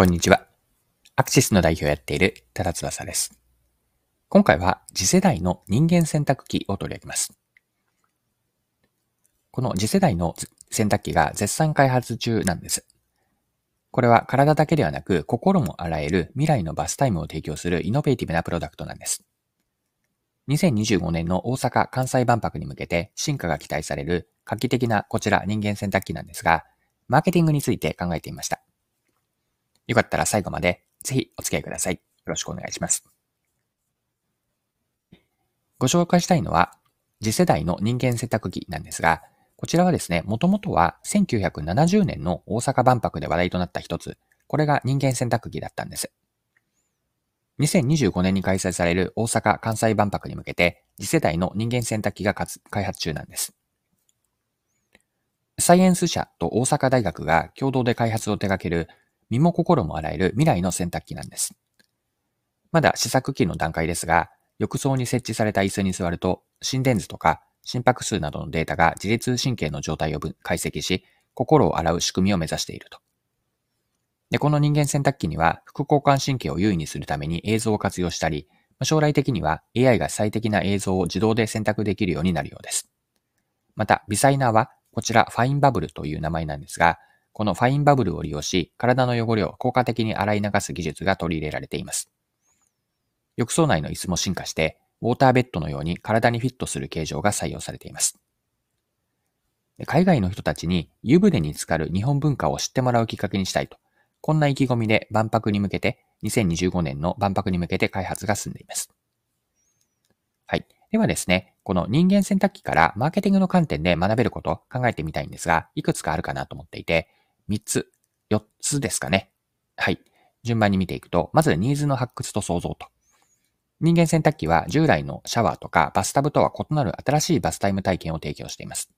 こんにちは。アクシスの代表をやっている多田翼です。今回は次世代の人間洗濯機を取り上げます。この次世代の洗濯機が絶賛開発中なんです。これは体だけではなく心も洗える未来のバスタイムを提供するイノベーティブなプロダクトなんです。2025年の大阪・関西万博に向けて進化が期待される画期的なこちら人間洗濯機なんですが、マーケティングについて考えてみました。よかったら最後までぜひお付き合いください。よろしくお願いします。ご紹介したいのは次世代の人間洗濯機なんですが、こちらはですね、もともとは1970年の大阪万博で話題となった一つ、これが人間洗濯機だったんです。2025年に開催される大阪・関西万博に向けて、次世代の人間洗濯機が開発中なんです。サイエンス社と大阪大学が共同で開発を手掛ける身も心も洗える未来の洗濯機なんです。まだ試作機の段階ですが、浴槽に設置された椅子に座ると、心電図とか心拍数などのデータが自律神経の状態を解析し、心を洗う仕組みを目指していると。で、この人間洗濯機には、副交感神経を優位にするために映像を活用したり、将来的には AI が最適な映像を自動で選択できるようになるようです。また、微細なは、こちらファインバブルという名前なんですが、このファインバブルを利用し、体の汚れを効果的に洗い流す技術が取り入れられています。浴槽内の椅子も進化して、ウォーターベッドのように体にフィットする形状が採用されています。海外の人たちに湯船に浸かる日本文化を知ってもらうきっかけにしたいと、こんな意気込みで万博に向けて、2025年の万博に向けて開発が進んでいます。はい。ではですね、この人間洗濯機からマーケティングの観点で学べること考えてみたいんですが、いくつかあるかなと思っていて、3つ、4つですかね。はい。順番に見ていくと、まずニーズの発掘と創造と。人間洗濯機は従来のシャワーとかバスタブとは異なる新しいバスタイム体験を提供しています。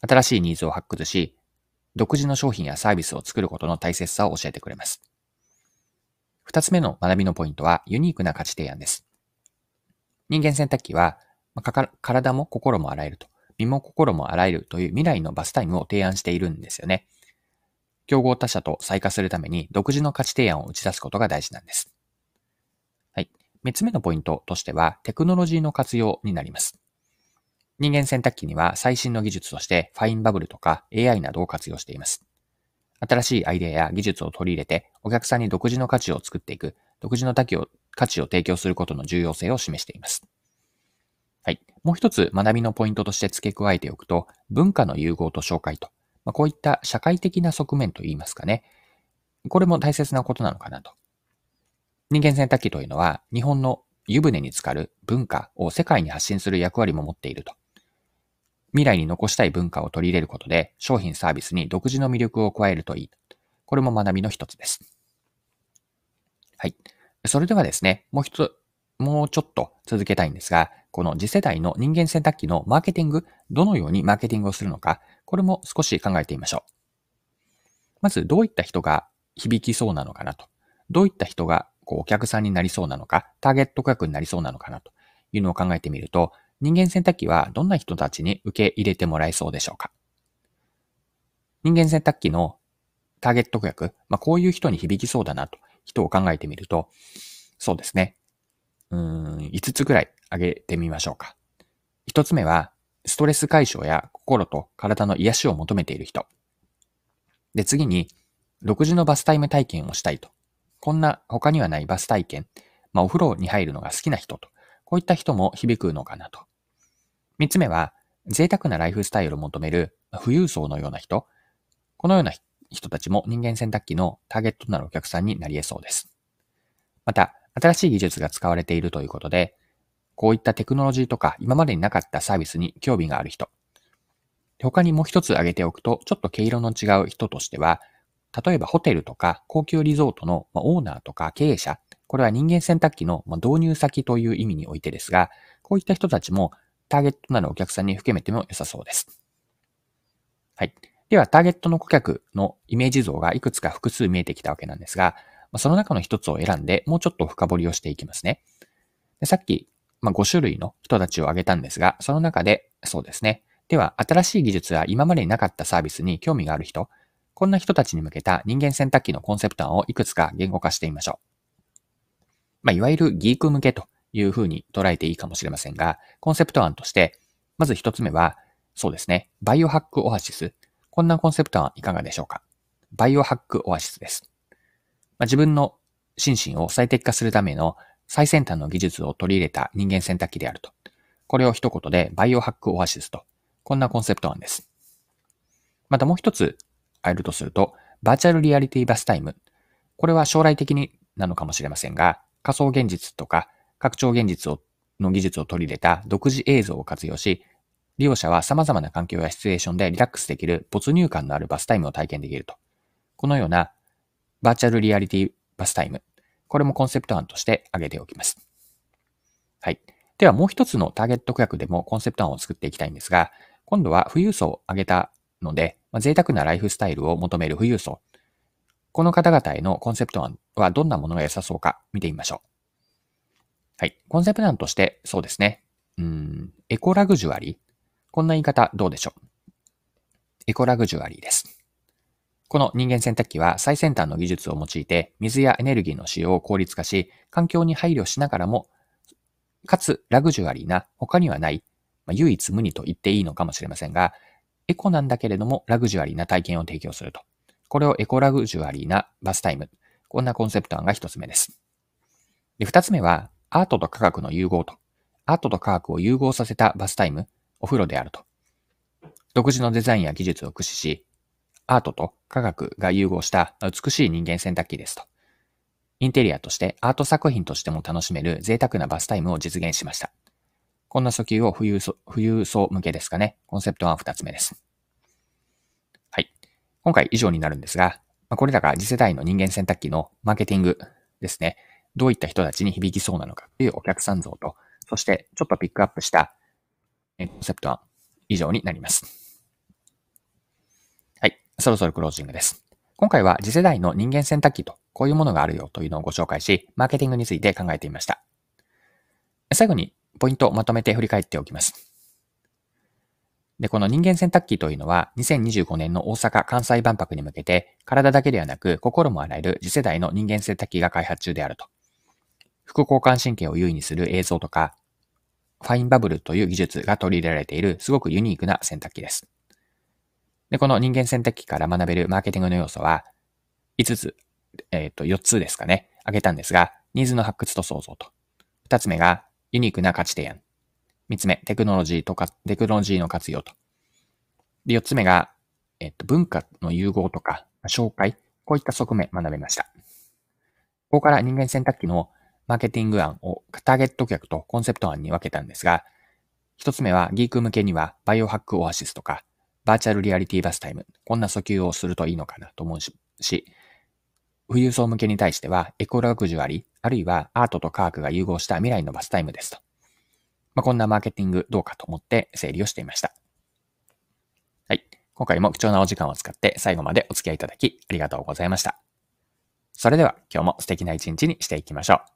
新しいニーズを発掘し、独自の商品やサービスを作ることの大切さを教えてくれます。二つ目の学びのポイントはユニークな価値提案です。人間洗濯機は、体も心も洗えると、身も心も洗えるという未来のバスタイムを提案しているんですよね。競合他社と再化するために独自の価値提案を打ち出すことが大事なんです。はい。三つ目のポイントとしては、テクノロジーの活用になります。人間洗濯機には最新の技術としてファインバブルとか AI などを活用しています。新しいアイデアや技術を取り入れてお客さんに独自の価値を作っていく、独自の価値を価値を提供することの重要性を示しています。はい。もう一つ学びのポイントとして付け加えておくと、文化の融合と紹介とまあ、こういった社会的な側面といいますかね。これも大切なことなのかなと。人間洗濯機というのは日本の湯船に浸かる文化を世界に発信する役割も持っていると。未来に残したい文化を取り入れることで商品サービスに独自の魅力を加えるといい。これも学びの一つです。はい。それではですね、もう一つ、もうちょっと続けたいんですが、この次世代の人間洗濯機のマーケティング、どのようにマーケティングをするのか、これも少し考えてみましょう。まず、どういった人が響きそうなのかなと。どういった人がこうお客さんになりそうなのか、ターゲット顧客になりそうなのかなというのを考えてみると、人間洗濯機はどんな人たちに受け入れてもらえそうでしょうか人間洗濯機のターゲット顧客、まあ、こういう人に響きそうだなと人を考えてみると、そうですね。うん、5つぐらい挙げてみましょうか。1つ目は、ストレス解消や心と体の癒しを求めている人。で、次に、独自のバスタイム体験をしたいと。こんな他にはないバス体験。まあ、お風呂に入るのが好きな人と。こういった人も響くのかなと。三つ目は、贅沢なライフスタイルを求める富裕層のような人。このような人たちも人間洗濯機のターゲットとなるお客さんになり得そうです。また、新しい技術が使われているということで、こういったテクノロジーとか今までになかったサービスに興味がある人。他にもう一つ挙げておくと、ちょっと毛色の違う人としては、例えばホテルとか高級リゾートのオーナーとか経営者、これは人間洗濯機の導入先という意味においてですが、こういった人たちもターゲットなるお客さんに含めても良さそうです。はい。では、ターゲットの顧客のイメージ像がいくつか複数見えてきたわけなんですが、その中の一つを選んで、もうちょっと深掘りをしていきますね。でさっきまあ、5種類の人たちを挙げたんですが、その中で、そうですね。では、新しい技術や今までになかったサービスに興味がある人、こんな人たちに向けた人間洗濯機のコンセプト案をいくつか言語化してみましょう。まあ、いわゆるギーク向けというふうに捉えていいかもしれませんが、コンセプト案として、まず一つ目は、そうですね、バイオハックオアシス。こんなコンセプト案いかがでしょうか？バイオハックオアシスです。まあ、自分の心身を最適化するための最先端の技術を取り入れた人間洗濯機であると。これを一言でバイオハックオアシスと。こんなコンセプト案です。またもう一つあるとすると、バーチャルリアリティバスタイム。これは将来的になのかもしれませんが、仮想現実とか拡張現実をの技術を取り入れた独自映像を活用し、利用者は様々な環境やシチュエーションでリラックスできる没入感のあるバスタイムを体験できると。このようなバーチャルリアリティバスタイム。これもコンセプト案として挙げておきます。はい。ではもう一つのターゲット顧客でもコンセプト案を作っていきたいんですが、今度は富裕層を挙げたので、まあ、贅沢なライフスタイルを求める富裕層。この方々へのコンセプト案はどんなものが良さそうか見てみましょう。はい。コンセプト案としてそうですね。うん、エコラグジュアリー。こんな言い方どうでしょうエコラグジュアリーです。この人間洗濯機は最先端の技術を用いて水やエネルギーの使用を効率化し、環境に配慮しながらも、かつラグジュアリーな他にはない、まあ、唯一無二と言っていいのかもしれませんが、エコなんだけれどもラグジュアリーな体験を提供すると。これをエコラグジュアリーなバスタイム。こんなコンセプト案が一つ目です。で、二つ目は、アートと科学の融合と。アートと科学を融合させたバスタイム。お風呂であると。独自のデザインや技術を駆使し、アートと科学が融合した美しい人間洗濯機ですと。インテリアとしてアート作品としても楽しめる贅沢なバスタイムを実現しました。こんな訴求を富裕層富裕層向けですかね。コンセプトは二つ目です。はい。今回以上になるんですが、これらが次世代の人間洗濯機のマーケティングですね。どういった人たちに響きそうなのかというお客さん像と、そしてちょっとピックアップしたコンセプトは以上になります。そろそろクロージングです。今回は次世代の人間洗濯機とこういうものがあるよというのをご紹介し、マーケティングについて考えてみました。最後にポイントをまとめて振り返っておきます。で、この人間洗濯機というのは2025年の大阪・関西万博に向けて体だけではなく心も洗える次世代の人間洗濯機が開発中であると。副交感神経を優位にする映像とかファインバブルという技術が取り入れられているすごくユニークな洗濯機です。で、この人間洗濯機から学べるマーケティングの要素は、5つ、えっ、ー、と、4つですかね、挙げたんですが、ニーズの発掘と創造と。2つ目が、ユニークな価値提案。3つ目、テクノロジーとか、テクノロジーの活用と。で、4つ目が、えっ、ー、と、文化の融合とか、紹介。こういった側面学べました。ここから人間洗濯機のマーケティング案をターゲット客とコンセプト案に分けたんですが、一つ目はギーク向けにはバイオハックオアシスとか、バーチャルリアリティバスタイム、こんな訴求をするといいのかなと思うし、富裕層向けに対してはエコラグジュアリー、あるいはアートと科学が融合した未来のバスタイムですと。まあ、こんなマーケティングどうかと思って整理をしていました。はい。今回も貴重なお時間を使って最後までお付き合いいただきありがとうございました。それでは今日も素敵な一日にしていきましょう。